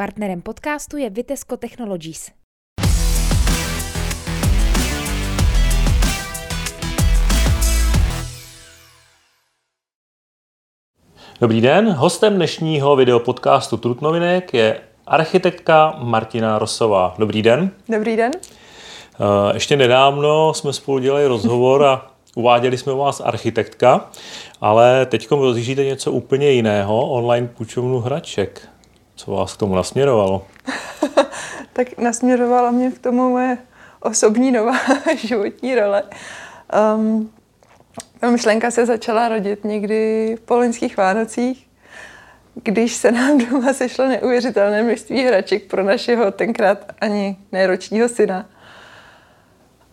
Partnerem podcastu je Vitesco Technologies. Dobrý den, hostem dnešního videopodcastu Trutnovinek je architektka Martina Rosová. Dobrý den. Dobrý den. Eh, ještě nedávno jsme spolu dělali rozhovor a uváděli jsme u vás architektka, ale teď rozjíždíte něco úplně jiného, online půjčovnu hraček. Co vás k tomu nasměrovalo? tak nasměrovala mě k tomu moje osobní nová životní role. Um, myšlenka se začala rodit někdy po loňských Vánocích, když se nám doma sešlo neuvěřitelné množství hraček pro našeho tenkrát ani neročního syna.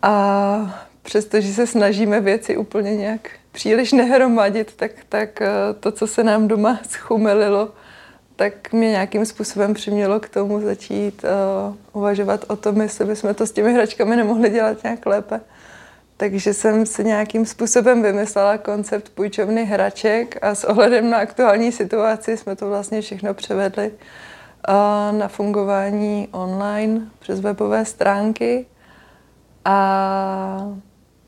A přestože se snažíme věci úplně nějak příliš nehromadit, tak, tak eh, to, co se nám doma schumelilo, tak mě nějakým způsobem přimělo k tomu začít uh, uvažovat o tom, jestli bychom to s těmi hračkami nemohli dělat nějak lépe. Takže jsem si nějakým způsobem vymyslela koncept půjčovny hraček a s ohledem na aktuální situaci jsme to vlastně všechno převedli uh, na fungování online přes webové stránky. A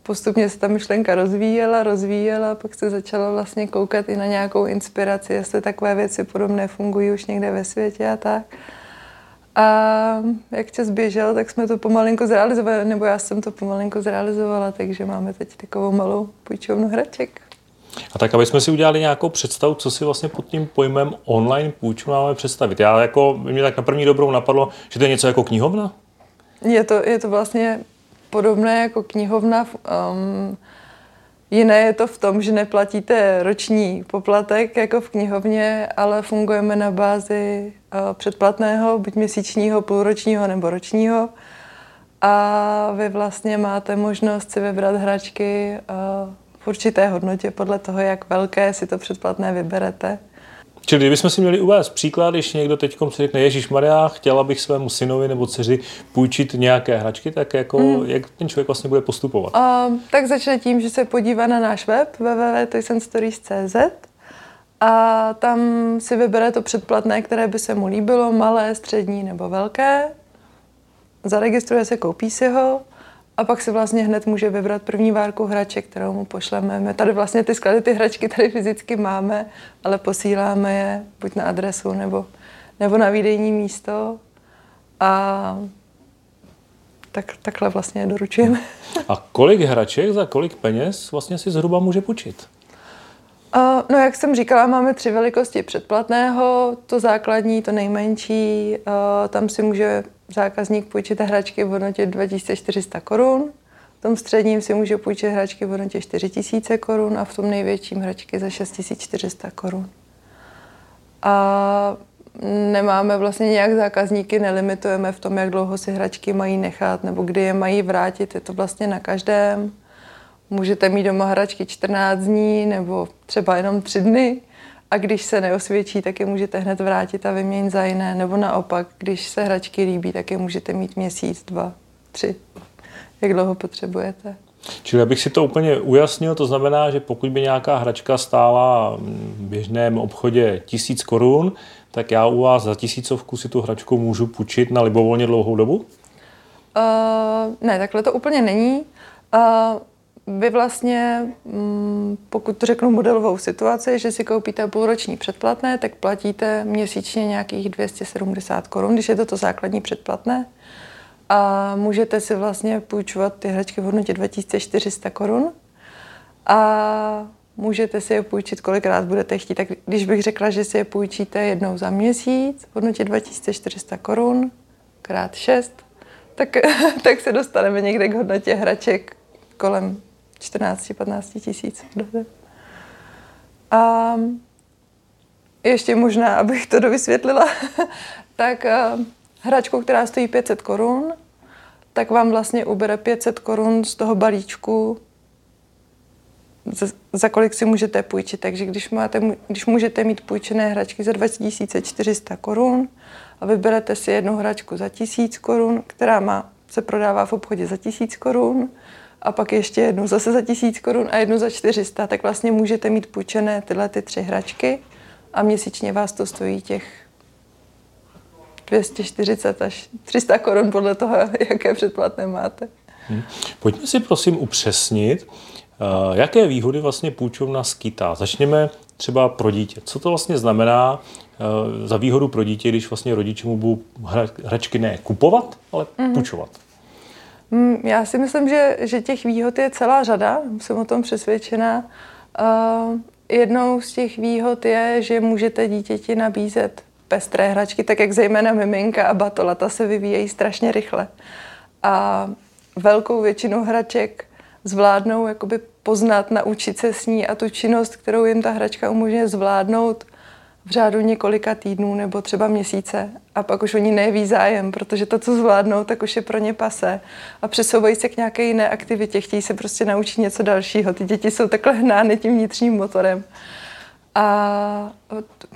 postupně se ta myšlenka rozvíjela, rozvíjela, pak se začala vlastně koukat i na nějakou inspiraci, jestli takové věci podobné fungují už někde ve světě a tak. A jak čas běžel, tak jsme to pomalinko zrealizovali, nebo já jsem to pomalinko zrealizovala, takže máme teď takovou malou půjčovnu hraček. A tak, aby jsme si udělali nějakou představu, co si vlastně pod tím pojmem online půjču máme představit. Já jako, mě tak na první dobrou napadlo, že to je něco jako knihovna? Je to, je to vlastně podobné jako knihovna. Um, jiné je to v tom, že neplatíte roční poplatek jako v knihovně, ale fungujeme na bázi uh, předplatného, buď měsíčního, půlročního nebo ročního. A vy vlastně máte možnost si vybrat hračky uh, v určité hodnotě podle toho, jak velké si to předplatné vyberete. Čili kdybychom si měli uvést příklad, když někdo teď si řekne, Ježíš Maria, chtěla bych svému synovi nebo dceři půjčit nějaké hračky, tak jako, hmm. jak ten člověk vlastně bude postupovat? Uh, tak začne tím, že se podívá na náš web www.toysenstories.cz a tam si vybere to předplatné, které by se mu líbilo, malé, střední nebo velké. Zaregistruje se, koupí si ho a pak si vlastně hned může vybrat první várku hraček, kterou mu pošleme. My tady vlastně ty sklady, ty hračky tady fyzicky máme, ale posíláme je buď na adresu nebo, nebo na výdejní místo. A tak, takhle vlastně je doručujeme. A kolik hraček za kolik peněz vlastně si zhruba může půjčit? No, jak jsem říkala, máme tři velikosti předplatného. To základní, to nejmenší, tam si může zákazník půjčit hračky v hodnotě 2400 korun. V tom středním si může půjčit hračky v hodnotě 4000 korun a v tom největším hračky za 6400 korun. A nemáme vlastně nějak zákazníky, nelimitujeme v tom, jak dlouho si hračky mají nechat nebo kdy je mají vrátit. Je to vlastně na každém. Můžete mít doma hračky 14 dní nebo třeba jenom 3 dny a když se neosvědčí, tak je můžete hned vrátit a vyměnit za jiné. Nebo naopak, když se hračky líbí, tak je můžete mít měsíc, dva, tři, jak dlouho potřebujete. Čili abych si to úplně ujasnil, to znamená, že pokud by nějaká hračka stála v běžném obchodě tisíc korun, tak já u vás za tisícovku si tu hračku můžu půjčit na libovolně dlouhou dobu? Uh, ne, takhle to úplně není. Uh, vy vlastně, mm, pokud to řeknu modelovou situaci, že si koupíte půlroční předplatné, tak platíte měsíčně nějakých 270 korun, když je to to základní předplatné. A můžete si vlastně půjčovat ty hračky v hodnotě 2400 korun. A můžete si je půjčit, kolikrát budete chtít. Tak když bych řekla, že si je půjčíte jednou za měsíc v hodnotě 2400 korun, krát 6, tak, tak se dostaneme někde k hodnotě hraček kolem 14-15 tisíc. A ještě možná, abych to dovysvětlila, tak eh, hračku, která stojí 500 korun, tak vám vlastně ubere 500 korun z toho balíčku, za, kolik si můžete půjčit. Takže když, máte, když můžete mít půjčené hračky za 2400 korun a vyberete si jednu hračku za 1000 korun, která má, se prodává v obchodě za 1000 korun, a pak ještě jednu zase za tisíc korun a jednu za 400, tak vlastně můžete mít půjčené tyhle ty tři hračky a měsíčně vás to stojí těch 240 až 300 korun podle toho, jaké předplatné máte. Hmm. Pojďme si prosím upřesnit, uh, jaké výhody vlastně půjčovna skýtá. Začněme třeba pro dítě. Co to vlastně znamená uh, za výhodu pro dítě, když vlastně rodiče mu budou hračky ne kupovat, ale mm-hmm. půjčovat? Hmm, já si myslím, že, že těch výhod je celá řada, jsem o tom přesvědčená. Uh, jednou z těch výhod je, že můžete dítěti nabízet pestré hračky, tak jak zejména miminka a batolata se vyvíjejí strašně rychle. A velkou většinu hraček zvládnou jakoby poznat, naučit se s ní a tu činnost, kterou jim ta hračka umožňuje zvládnout v řádu několika týdnů nebo třeba měsíce a pak už oni neví zájem, protože to, co zvládnou, tak už je pro ně pase a přesouvají se k nějaké jiné aktivitě, chtějí se prostě naučit něco dalšího. Ty děti jsou takhle hnány tím vnitřním motorem. A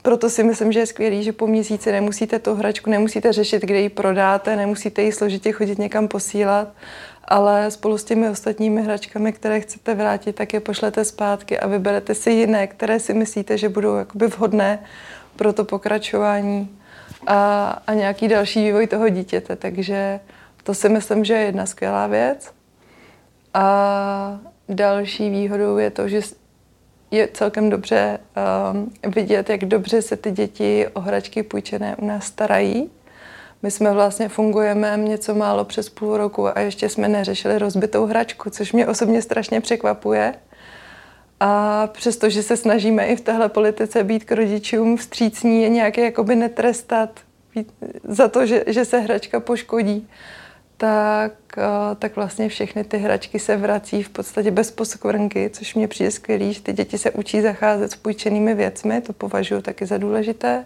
proto si myslím, že je skvělý, že po měsíci nemusíte tu hračku, nemusíte řešit, kde ji prodáte, nemusíte ji složitě chodit někam posílat, ale spolu s těmi ostatními hračkami, které chcete vrátit, tak je pošlete zpátky a vyberete si jiné, které si myslíte, že budou jakoby vhodné pro to pokračování a, a nějaký další vývoj toho dítěte. Takže to si myslím, že je jedna skvělá věc. A další výhodou je to, že je celkem dobře um, vidět, jak dobře se ty děti o hračky půjčené u nás starají. My jsme vlastně fungujeme něco málo přes půl roku a ještě jsme neřešili rozbitou hračku, což mě osobně strašně překvapuje. A přestože se snažíme i v téhle politice být k rodičům vstřícní, je nějaké jakoby netrestat za to, že, že se hračka poškodí, tak, tak vlastně všechny ty hračky se vrací v podstatě bez poskvrnky, což mě přijde skvělý, že ty děti se učí zacházet s půjčenými věcmi, to považuji taky za důležité.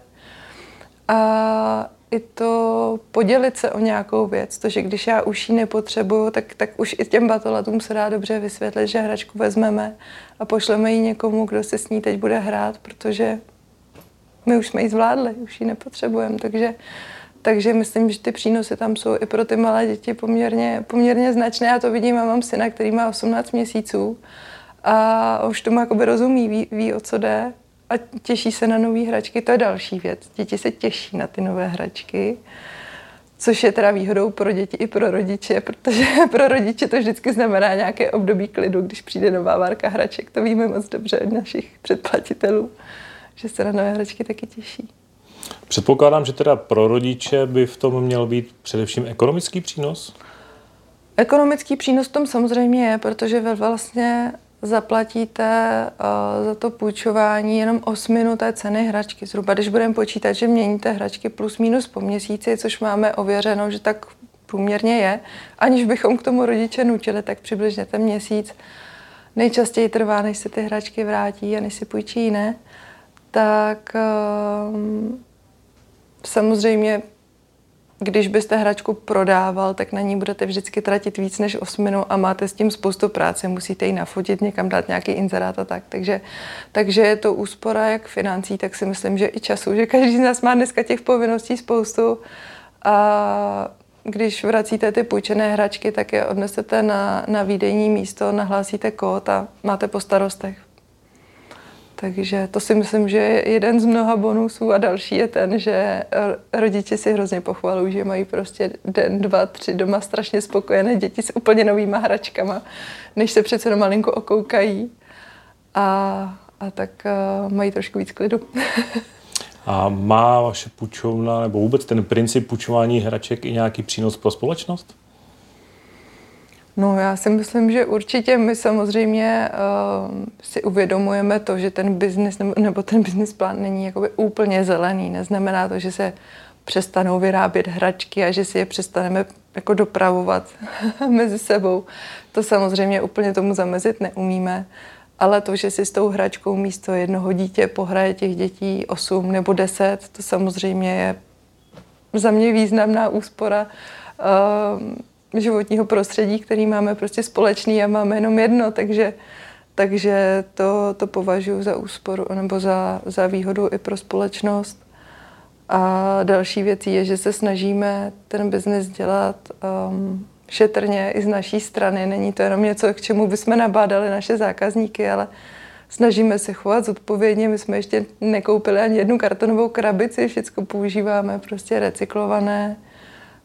A i to podělit se o nějakou věc, to, že když já už ji nepotřebuju, tak, tak už i těm batolatům se dá dobře vysvětlit, že hračku vezmeme a pošleme ji někomu, kdo se s ní teď bude hrát, protože my už jsme ji zvládli, už ji nepotřebujeme, takže takže myslím, že ty přínosy tam jsou i pro ty malé děti poměrně, poměrně značné. Já to vidím, já mám syna, který má 18 měsíců a už tomu jakoby rozumí, ví, ví, o co jde a těší se na nové hračky. To je další věc. Děti se těší na ty nové hračky. Což je teda výhodou pro děti i pro rodiče, protože pro rodiče to vždycky znamená nějaké období klidu, když přijde nová várka hraček. To víme moc dobře od našich předplatitelů, že se na nové hračky taky těší. Předpokládám, že teda pro rodiče by v tom měl být především ekonomický přínos? Ekonomický přínos v tom samozřejmě je, protože vlastně zaplatíte uh, za to půjčování jenom osminu té ceny hračky. Zhruba, když budeme počítat, že měníte hračky plus minus po měsíci, což máme ověřeno, že tak průměrně je, aniž bychom k tomu rodiče nutili, tak přibližně ten měsíc nejčastěji trvá, než se ty hračky vrátí a než si půjčí jiné, tak uh, samozřejmě když byste hračku prodával, tak na ní budete vždycky tratit víc než osminu a máte s tím spoustu práce. Musíte ji nafotit, někam dát nějaký inzerát a tak. Takže, takže je to úspora jak financí, tak si myslím, že i času, že každý z nás má dneska těch povinností spoustu a když vracíte ty půjčené hračky, tak je odnesete na, na výdejní místo, nahlásíte kód a máte po starostech. Takže to si myslím, že je jeden z mnoha bonusů a další je ten, že rodiče si hrozně pochvalují, že mají prostě den, dva, tři doma strašně spokojené děti s úplně novýma hračkama, než se přece malinko okoukají a, a tak uh, mají trošku víc klidu. a má vaše půjčovna nebo vůbec ten princip půjčování hraček i nějaký přínos pro společnost? No já si myslím, že určitě my samozřejmě uh, si uvědomujeme to, že ten biznis nebo, nebo ten business plán není jakoby úplně zelený. Neznamená to, že se přestanou vyrábět hračky a že si je přestaneme jako dopravovat mezi sebou. To samozřejmě úplně tomu zamezit neumíme. Ale to, že si s tou hračkou místo jednoho dítě pohraje těch dětí 8 nebo 10, to samozřejmě je za mě významná úspora. Uh, životního prostředí, který máme prostě společný a máme jenom jedno, takže, takže to, to považuji za úsporu nebo za, za výhodu i pro společnost. A další věcí je, že se snažíme ten biznis dělat um, šetrně i z naší strany. Není to jenom něco, k čemu bychom nabádali naše zákazníky, ale snažíme se chovat zodpovědně. My jsme ještě nekoupili ani jednu kartonovou krabici, všechno používáme prostě recyklované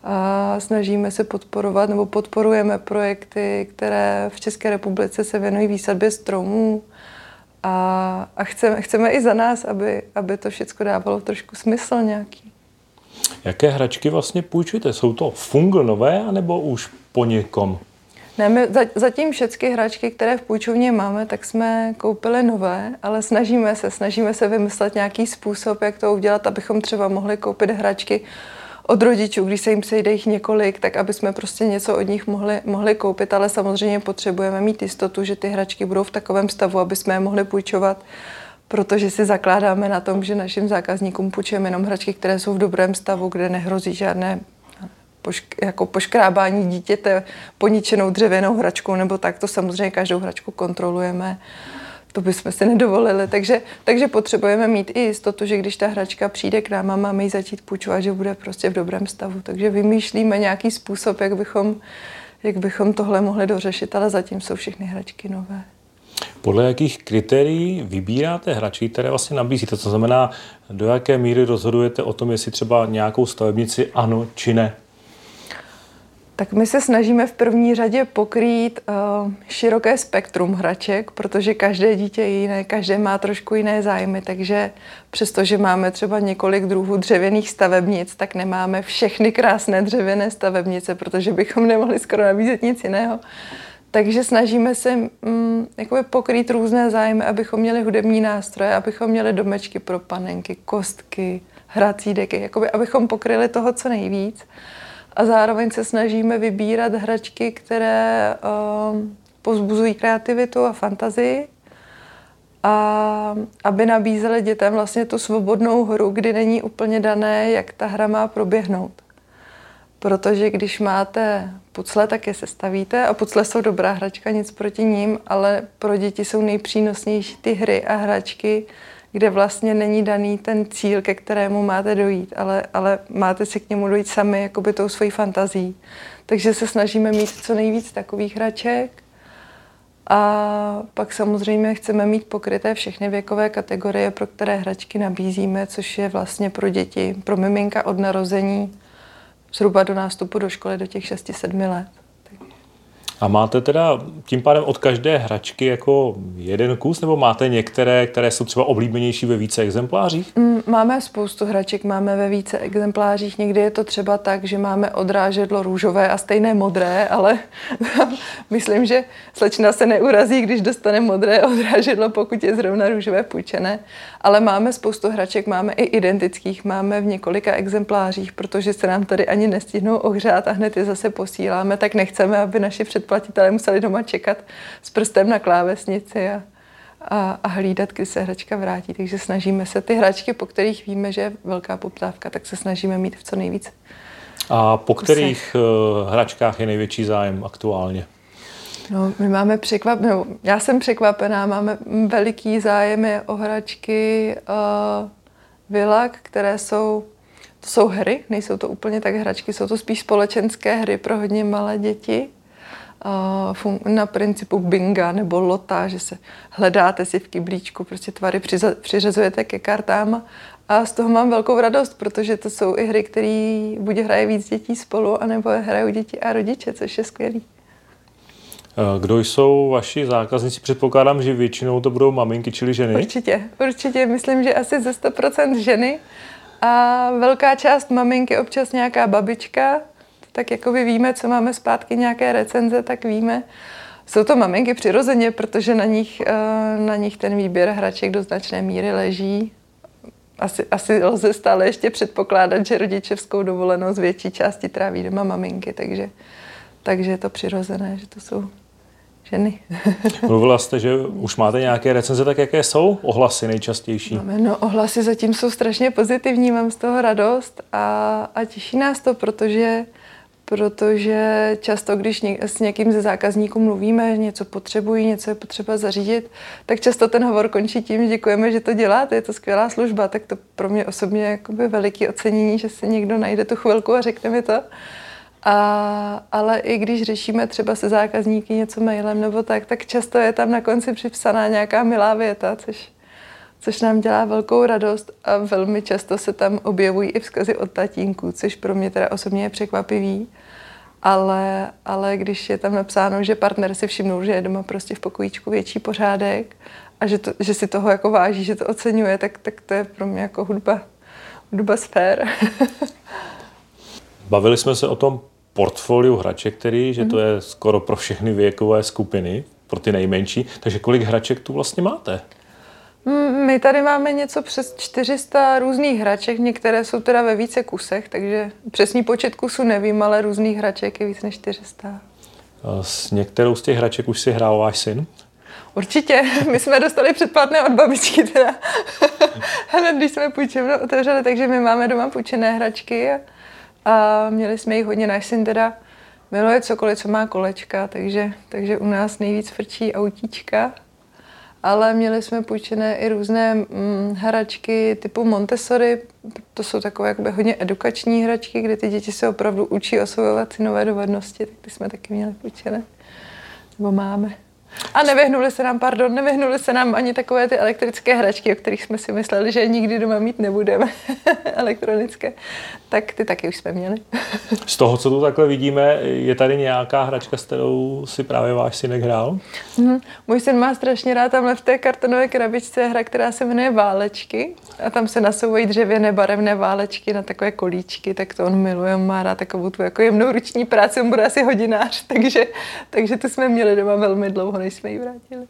a snažíme se podporovat nebo podporujeme projekty, které v České republice se věnují výsadbě stromů a, a chceme, chceme i za nás, aby, aby to všechno dávalo trošku smysl nějaký. Jaké hračky vlastně půjčujete? Jsou to fungl nové, anebo už po někom? Ne, my zatím všechny hračky, které v půjčovně máme, tak jsme koupili nové, ale snažíme se, snažíme se vymyslet nějaký způsob, jak to udělat, abychom třeba mohli koupit hračky od rodičů, když se jim sejde jich několik, tak aby jsme prostě něco od nich mohli, mohli koupit, ale samozřejmě potřebujeme mít jistotu, že ty hračky budou v takovém stavu, aby jsme je mohli půjčovat, protože si zakládáme na tom, že našim zákazníkům půjčujeme jenom hračky, které jsou v dobrém stavu, kde nehrozí žádné pošk- jako poškrábání dítěte poničenou dřevěnou hračkou nebo tak, to samozřejmě každou hračku kontrolujeme to bychom si nedovolili. Takže, takže potřebujeme mít i jistotu, že když ta hračka přijde k nám a máme ji začít půjčovat, že bude prostě v dobrém stavu. Takže vymýšlíme nějaký způsob, jak bychom, jak bychom tohle mohli dořešit, ale zatím jsou všechny hračky nové. Podle jakých kritérií vybíráte hračky, které vlastně nabízíte? To znamená, do jaké míry rozhodujete o tom, jestli třeba nějakou stavebnici ano či ne? Tak my se snažíme v první řadě pokrýt uh, široké spektrum hraček, protože každé dítě je jiné, každé má trošku jiné zájmy, takže přestože máme třeba několik druhů dřevěných stavebnic, tak nemáme všechny krásné dřevěné stavebnice, protože bychom nemohli skoro nabízet nic jiného. Takže snažíme se mm, pokrýt různé zájmy, abychom měli hudební nástroje, abychom měli domečky pro panenky, kostky, hrací deky, jakoby, abychom pokryli toho co nejvíc a zároveň se snažíme vybírat hračky, které uh, pozbuzují kreativitu a fantazii a aby nabízely dětem vlastně tu svobodnou hru, kdy není úplně dané, jak ta hra má proběhnout. Protože když máte pucle, tak je sestavíte a pucle jsou dobrá hračka, nic proti ním, ale pro děti jsou nejpřínosnější ty hry a hračky, kde vlastně není daný ten cíl, ke kterému máte dojít, ale, ale máte si k němu dojít sami jakoby tou svojí fantazí. Takže se snažíme mít co nejvíc takových hraček a pak samozřejmě chceme mít pokryté všechny věkové kategorie, pro které hračky nabízíme, což je vlastně pro děti, pro miminka od narození zhruba do nástupu do školy do těch 6-7 let. A máte teda tím pádem od každé hračky jako jeden kus, nebo máte některé, které jsou třeba oblíbenější ve více exemplářích? Mm, máme spoustu hraček, máme ve více exemplářích. Někdy je to třeba tak, že máme odrážedlo růžové a stejné modré, ale myslím, že slečna se neurazí, když dostane modré odrážedlo, pokud je zrovna růžové půjčené. Ale máme spoustu hraček, máme i identických, máme v několika exemplářích, protože se nám tady ani nestihnou ohřát a hned je zase posíláme, tak nechceme, aby naši předplatitelé předplatitelé museli doma čekat s prstem na klávesnici a, a, a hlídat, kdy se hračka vrátí. Takže snažíme se ty hračky, po kterých víme, že je velká poptávka, tak se snažíme mít v co nejvíc. A po kterých. Eh, hračkách je největší zájem aktuálně? No, my máme překvap, no, já jsem překvapená, máme veliký zájem o hračky uh, Vilak, které jsou, to jsou hry, nejsou to úplně tak hračky, jsou to spíš společenské hry pro hodně malé děti na principu binga nebo lota, že se hledáte si v kyblíčku, prostě tvary přiřazujete ke kartám a z toho mám velkou radost, protože to jsou i hry, které buď hraje víc dětí spolu, anebo hrajou děti a rodiče, což je skvělý. Kdo jsou vaši zákazníci? Předpokládám, že většinou to budou maminky, čili ženy. Určitě, určitě. Myslím, že asi ze 100% ženy. A velká část maminky, občas nějaká babička, tak jako by víme, co máme zpátky nějaké recenze, tak víme. Jsou to maminky přirozeně, protože na nich, eh, na nich ten výběr hraček do značné míry leží. Asi, asi lze stále ještě předpokládat, že rodičevskou dovolenou z větší části tráví doma maminky, takže, takže je to přirozené, že to jsou ženy. Mluvila jste, že už máte nějaké recenze, tak jaké jsou ohlasy nejčastější? Máme, no ohlasy zatím jsou strašně pozitivní, mám z toho radost a, a těší nás to, protože protože často, když s někým ze zákazníků mluvíme, něco potřebují, něco je potřeba zařídit, tak často ten hovor končí tím, že děkujeme, že to děláte, je to skvělá služba, tak to pro mě osobně je jakoby veliký ocenění, že si někdo najde tu chvilku a řekne mi to. A, ale i když řešíme třeba se zákazníky něco mailem nebo tak, tak často je tam na konci připsaná nějaká milá věta, což, což nám dělá velkou radost a velmi často se tam objevují i vzkazy od tatínků, což pro mě teda osobně je překvapivý. Ale, ale když je tam napsáno, že partner si všimnul, že je doma prostě v pokojíčku větší pořádek a že, to, že si toho jako váží, že to oceňuje, tak, tak to je pro mě jako hudba, hudba sfér. Bavili jsme se o tom portfoliu hraček, který, že to mhm. je skoro pro všechny věkové skupiny, pro ty nejmenší. Takže kolik hraček tu vlastně máte? Mm, my tady máme něco přes 400 různých hraček, některé jsou teda ve více kusech, takže přesný počet kusů nevím, ale různých hraček je víc než 400. S některou z těch hraček už si hrál váš syn? Určitě, my jsme dostali předplatné od babičky teda. Hned když jsme půjčovnu otevřeli, takže my máme doma půjčené hračky a, a měli jsme jich hodně. Náš syn teda miluje cokoliv, co má kolečka, takže, takže u nás nejvíc frčí autíčka ale měli jsme půjčené i různé hm, hračky typu Montessori. To jsou takové jakoby hodně edukační hračky, kde ty děti se opravdu učí osvojovat si nové dovednosti, tak ty jsme taky měli půjčené. Nebo máme. A nevyhnuli se nám, pardon, nevyhnuli se nám ani takové ty elektrické hračky, o kterých jsme si mysleli, že nikdy doma mít nebudeme, elektronické. Tak ty taky už jsme měli. Z toho, co tu takhle vidíme, je tady nějaká hračka, s kterou si právě váš synek hrál? Hmm. Můj syn má strašně rád tamhle v té kartonové krabičce hra, která se jmenuje Válečky. A tam se nasouvají dřevěné barevné válečky na takové kolíčky, tak to on miluje, on má rád takovou tu jako jemnou ruční práci, on bude asi hodinář, takže, takže tu jsme měli doma velmi dlouho než jsme ji vrátili.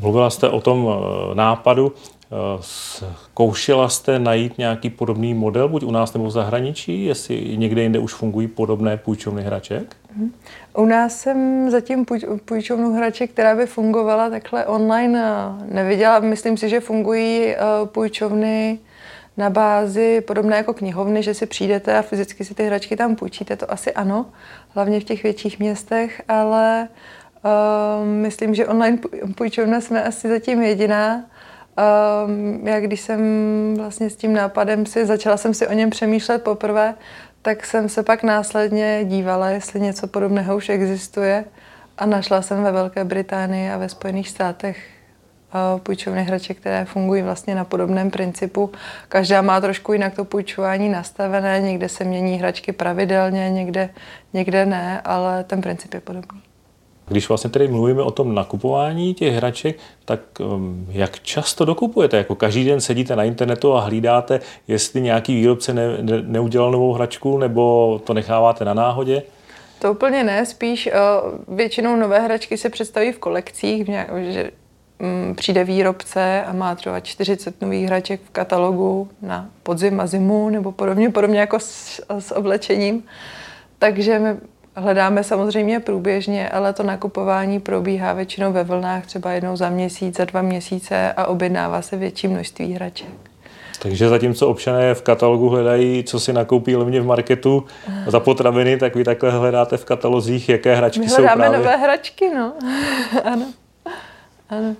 Mluvila jste o tom e, nápadu. E, zkoušela jste najít nějaký podobný model, buď u nás nebo v zahraničí, jestli někde jinde už fungují podobné půjčovny hraček? Mhm. U nás jsem zatím půjčovnu hraček, která by fungovala takhle online, e, neviděla. Myslím si, že fungují půjčovny na bázi podobné jako knihovny, že si přijdete a fyzicky si ty hračky tam půjčíte, to asi ano, hlavně v těch větších městech, ale Uh, myslím, že online půjčovna jsme asi zatím jediná. Uh, já když jsem vlastně s tím nápadem si, začala jsem si o něm přemýšlet poprvé, tak jsem se pak následně dívala, jestli něco podobného už existuje a našla jsem ve Velké Británii a ve Spojených státech uh, půjčovny hraček, které fungují vlastně na podobném principu. Každá má trošku jinak to půjčování nastavené, někde se mění hračky pravidelně, někde, někde ne, ale ten princip je podobný. Když vlastně tedy mluvíme o tom nakupování těch hraček, tak um, jak často dokupujete? Jako každý den sedíte na internetu a hlídáte, jestli nějaký výrobce ne, ne, neudělal novou hračku, nebo to necháváte na náhodě? To úplně ne, spíš uh, většinou nové hračky se představí v kolekcích, že um, přijde výrobce a má třeba 40 nových hraček v katalogu na podzim a zimu, nebo podobně, podobně jako s, s oblečením. Takže my Hledáme samozřejmě průběžně, ale to nakupování probíhá většinou ve vlnách, třeba jednou za měsíc, za dva měsíce a objednává se větší množství hraček. Takže zatímco občané v katalogu hledají, co si nakoupí levně v marketu za potraviny, tak vy takhle hledáte v katalozích, jaké hračky My jsou právě... nové hračky, no. ano. ano.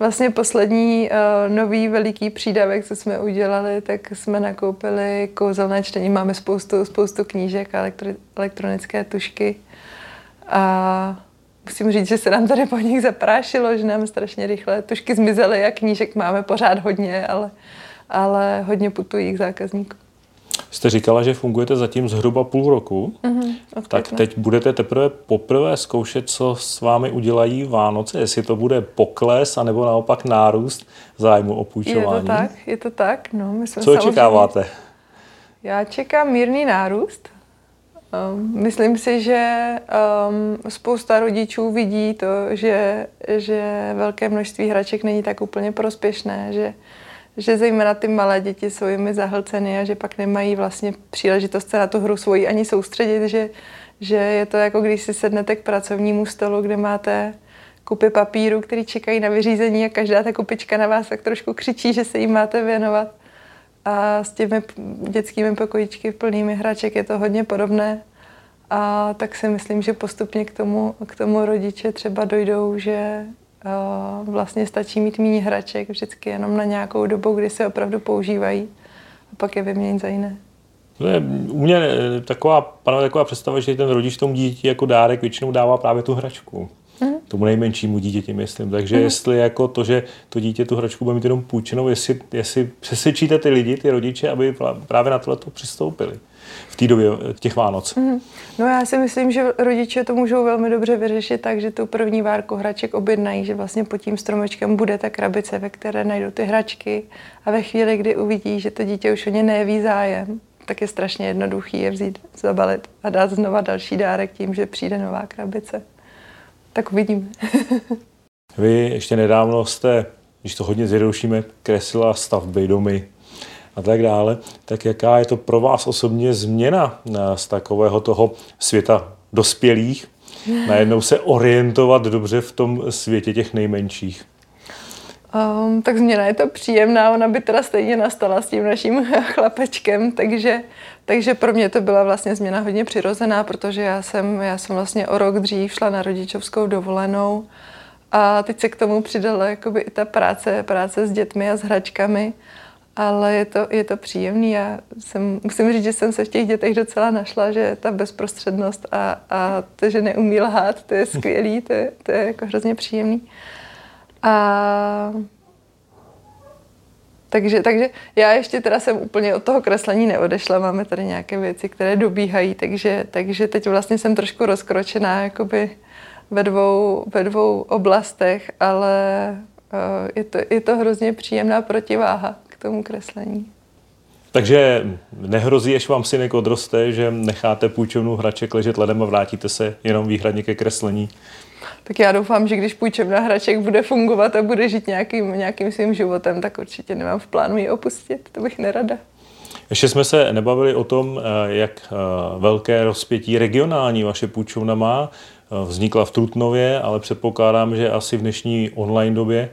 Vlastně poslední uh, nový veliký přídavek, co jsme udělali, tak jsme nakoupili kouzelné čtení. Máme spoustu, spoustu knížek a elektro, elektronické tušky. A musím říct, že se nám tady po nich zaprášilo, že nám strašně rychle tušky zmizely a knížek máme pořád hodně, ale, ale hodně putují k zákazníkům. Jste říkala, že fungujete zatím zhruba půl roku, mm-hmm, tak teď budete teprve poprvé zkoušet, co s vámi udělají Vánoce, jestli to bude pokles, anebo naopak nárůst zájmu o půjčování. Je to tak, je to tak. No, my jsme co očekáváte? Já čekám mírný nárůst. Um, myslím si, že um, spousta rodičů vidí to, že, že velké množství hraček není tak úplně prospěšné, že že zejména ty malé děti jsou jimi zahlceny a že pak nemají vlastně příležitost se na tu hru svoji ani soustředit, že, že je to jako když si sednete k pracovnímu stolu, kde máte kupy papíru, který čekají na vyřízení a každá ta kupička na vás tak trošku křičí, že se jim máte věnovat. A s těmi dětskými pokojičky plnými hraček je to hodně podobné. A tak si myslím, že postupně k tomu, k tomu rodiče třeba dojdou, že vlastně stačí mít méně hraček vždycky jenom na nějakou dobu, kdy se opravdu používají a pak je vyměnit za jiné. To je u mě eh, taková, panuje taková představa, že ten rodič tomu dítěti jako dárek většinou dává právě tu hračku. Mm. Tomu nejmenšímu dítěti, myslím. Takže mm. jestli jako to, že to dítě tu hračku bude mít jenom půjčenou, jestli, jestli přesvědčíte ty lidi, ty rodiče, aby právě na tohle přistoupili v té době těch Vánoc. Mm. No já si myslím, že rodiče to můžou velmi dobře vyřešit tak, že tu první várku hraček objednají, že vlastně pod tím stromečkem bude ta krabice, ve které najdou ty hračky a ve chvíli, kdy uvidí, že to dítě už o ně neví zájem, tak je strašně jednoduchý je vzít, zabalit a dát znova další dárek tím, že přijde nová krabice. Tak uvidíme. Vy ještě nedávno jste, když to hodně zjednodušíme, kreslila stavby, domy a tak dále. Tak jaká je to pro vás osobně změna eh, z takového toho světa dospělých, najednou se orientovat dobře v tom světě těch nejmenších? Um, tak změna je to příjemná, ona by teda stejně nastala s tím naším chlapečkem, takže, takže pro mě to byla vlastně změna hodně přirozená, protože já jsem, já jsem vlastně o rok dřív šla na rodičovskou dovolenou a teď se k tomu přidala jakoby i ta práce, práce s dětmi a s hračkami, ale je to, je to příjemný. Já jsem, musím říct, že jsem se v těch dětech docela našla, že ta bezprostřednost a, a to, že neumí lhát, to je skvělý, to to je jako hrozně příjemný. A takže, takže já ještě teda jsem úplně od toho kreslení neodešla, máme tady nějaké věci, které dobíhají, takže, takže teď vlastně jsem trošku rozkročená jakoby ve dvou, ve dvou oblastech, ale uh, je, to, je to hrozně příjemná protiváha k tomu kreslení. Takže nehrozí, až vám synek odroste, že necháte půjčovnu hraček ležet ledem a vrátíte se jenom výhradně ke kreslení? Tak já doufám, že když půjčovna hraček bude fungovat a bude žít nějakým, nějakým svým životem, tak určitě nemám v plánu ji opustit. To bych nerada. Ještě jsme se nebavili o tom, eh, jak eh, velké rozpětí regionální vaše půjčovna má. Eh, vznikla v Trutnově, ale předpokládám, že asi v dnešní online době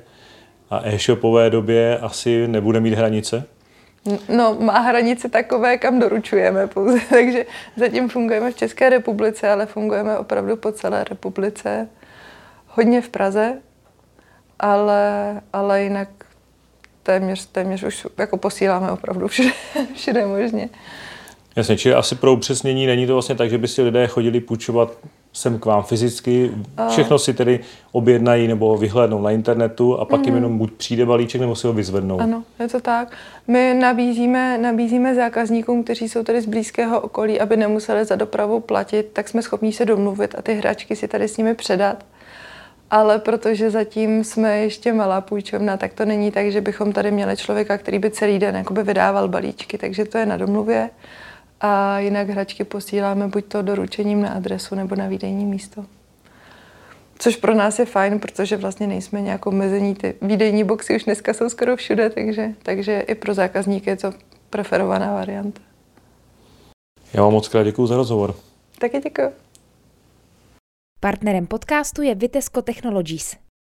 a e-shopové době asi nebude mít hranice. No, má hranice takové, kam doručujeme pouze, takže zatím fungujeme v České republice, ale fungujeme opravdu po celé republice. Hodně v Praze, ale, ale jinak téměř, téměř už jako posíláme opravdu všude, všude možně. Jasně, čili asi pro upřesnění není to vlastně tak, že by si lidé chodili půjčovat sem k vám fyzicky, všechno si tedy objednají nebo vyhlédnou na internetu a pak mm. jim mhm. jenom buď přijde balíček, nebo si ho vyzvednou. Ano, je to tak. My nabízíme, nabízíme zákazníkům, kteří jsou tady z blízkého okolí, aby nemuseli za dopravu platit, tak jsme schopni se domluvit a ty hračky si tady s nimi předat. Ale protože zatím jsme ještě malá půjčovna, tak to není tak, že bychom tady měli člověka, který by celý den vydával balíčky, takže to je na domluvě a jinak hračky posíláme buď to doručením na adresu nebo na výdejní místo. Což pro nás je fajn, protože vlastně nejsme nějak omezení. Ty výdejní boxy už dneska jsou skoro všude, takže, takže i pro zákazníky je to preferovaná varianta. Já vám moc krát děkuji za rozhovor. Taky děkuji. Partnerem podcastu je Vitesco Technologies.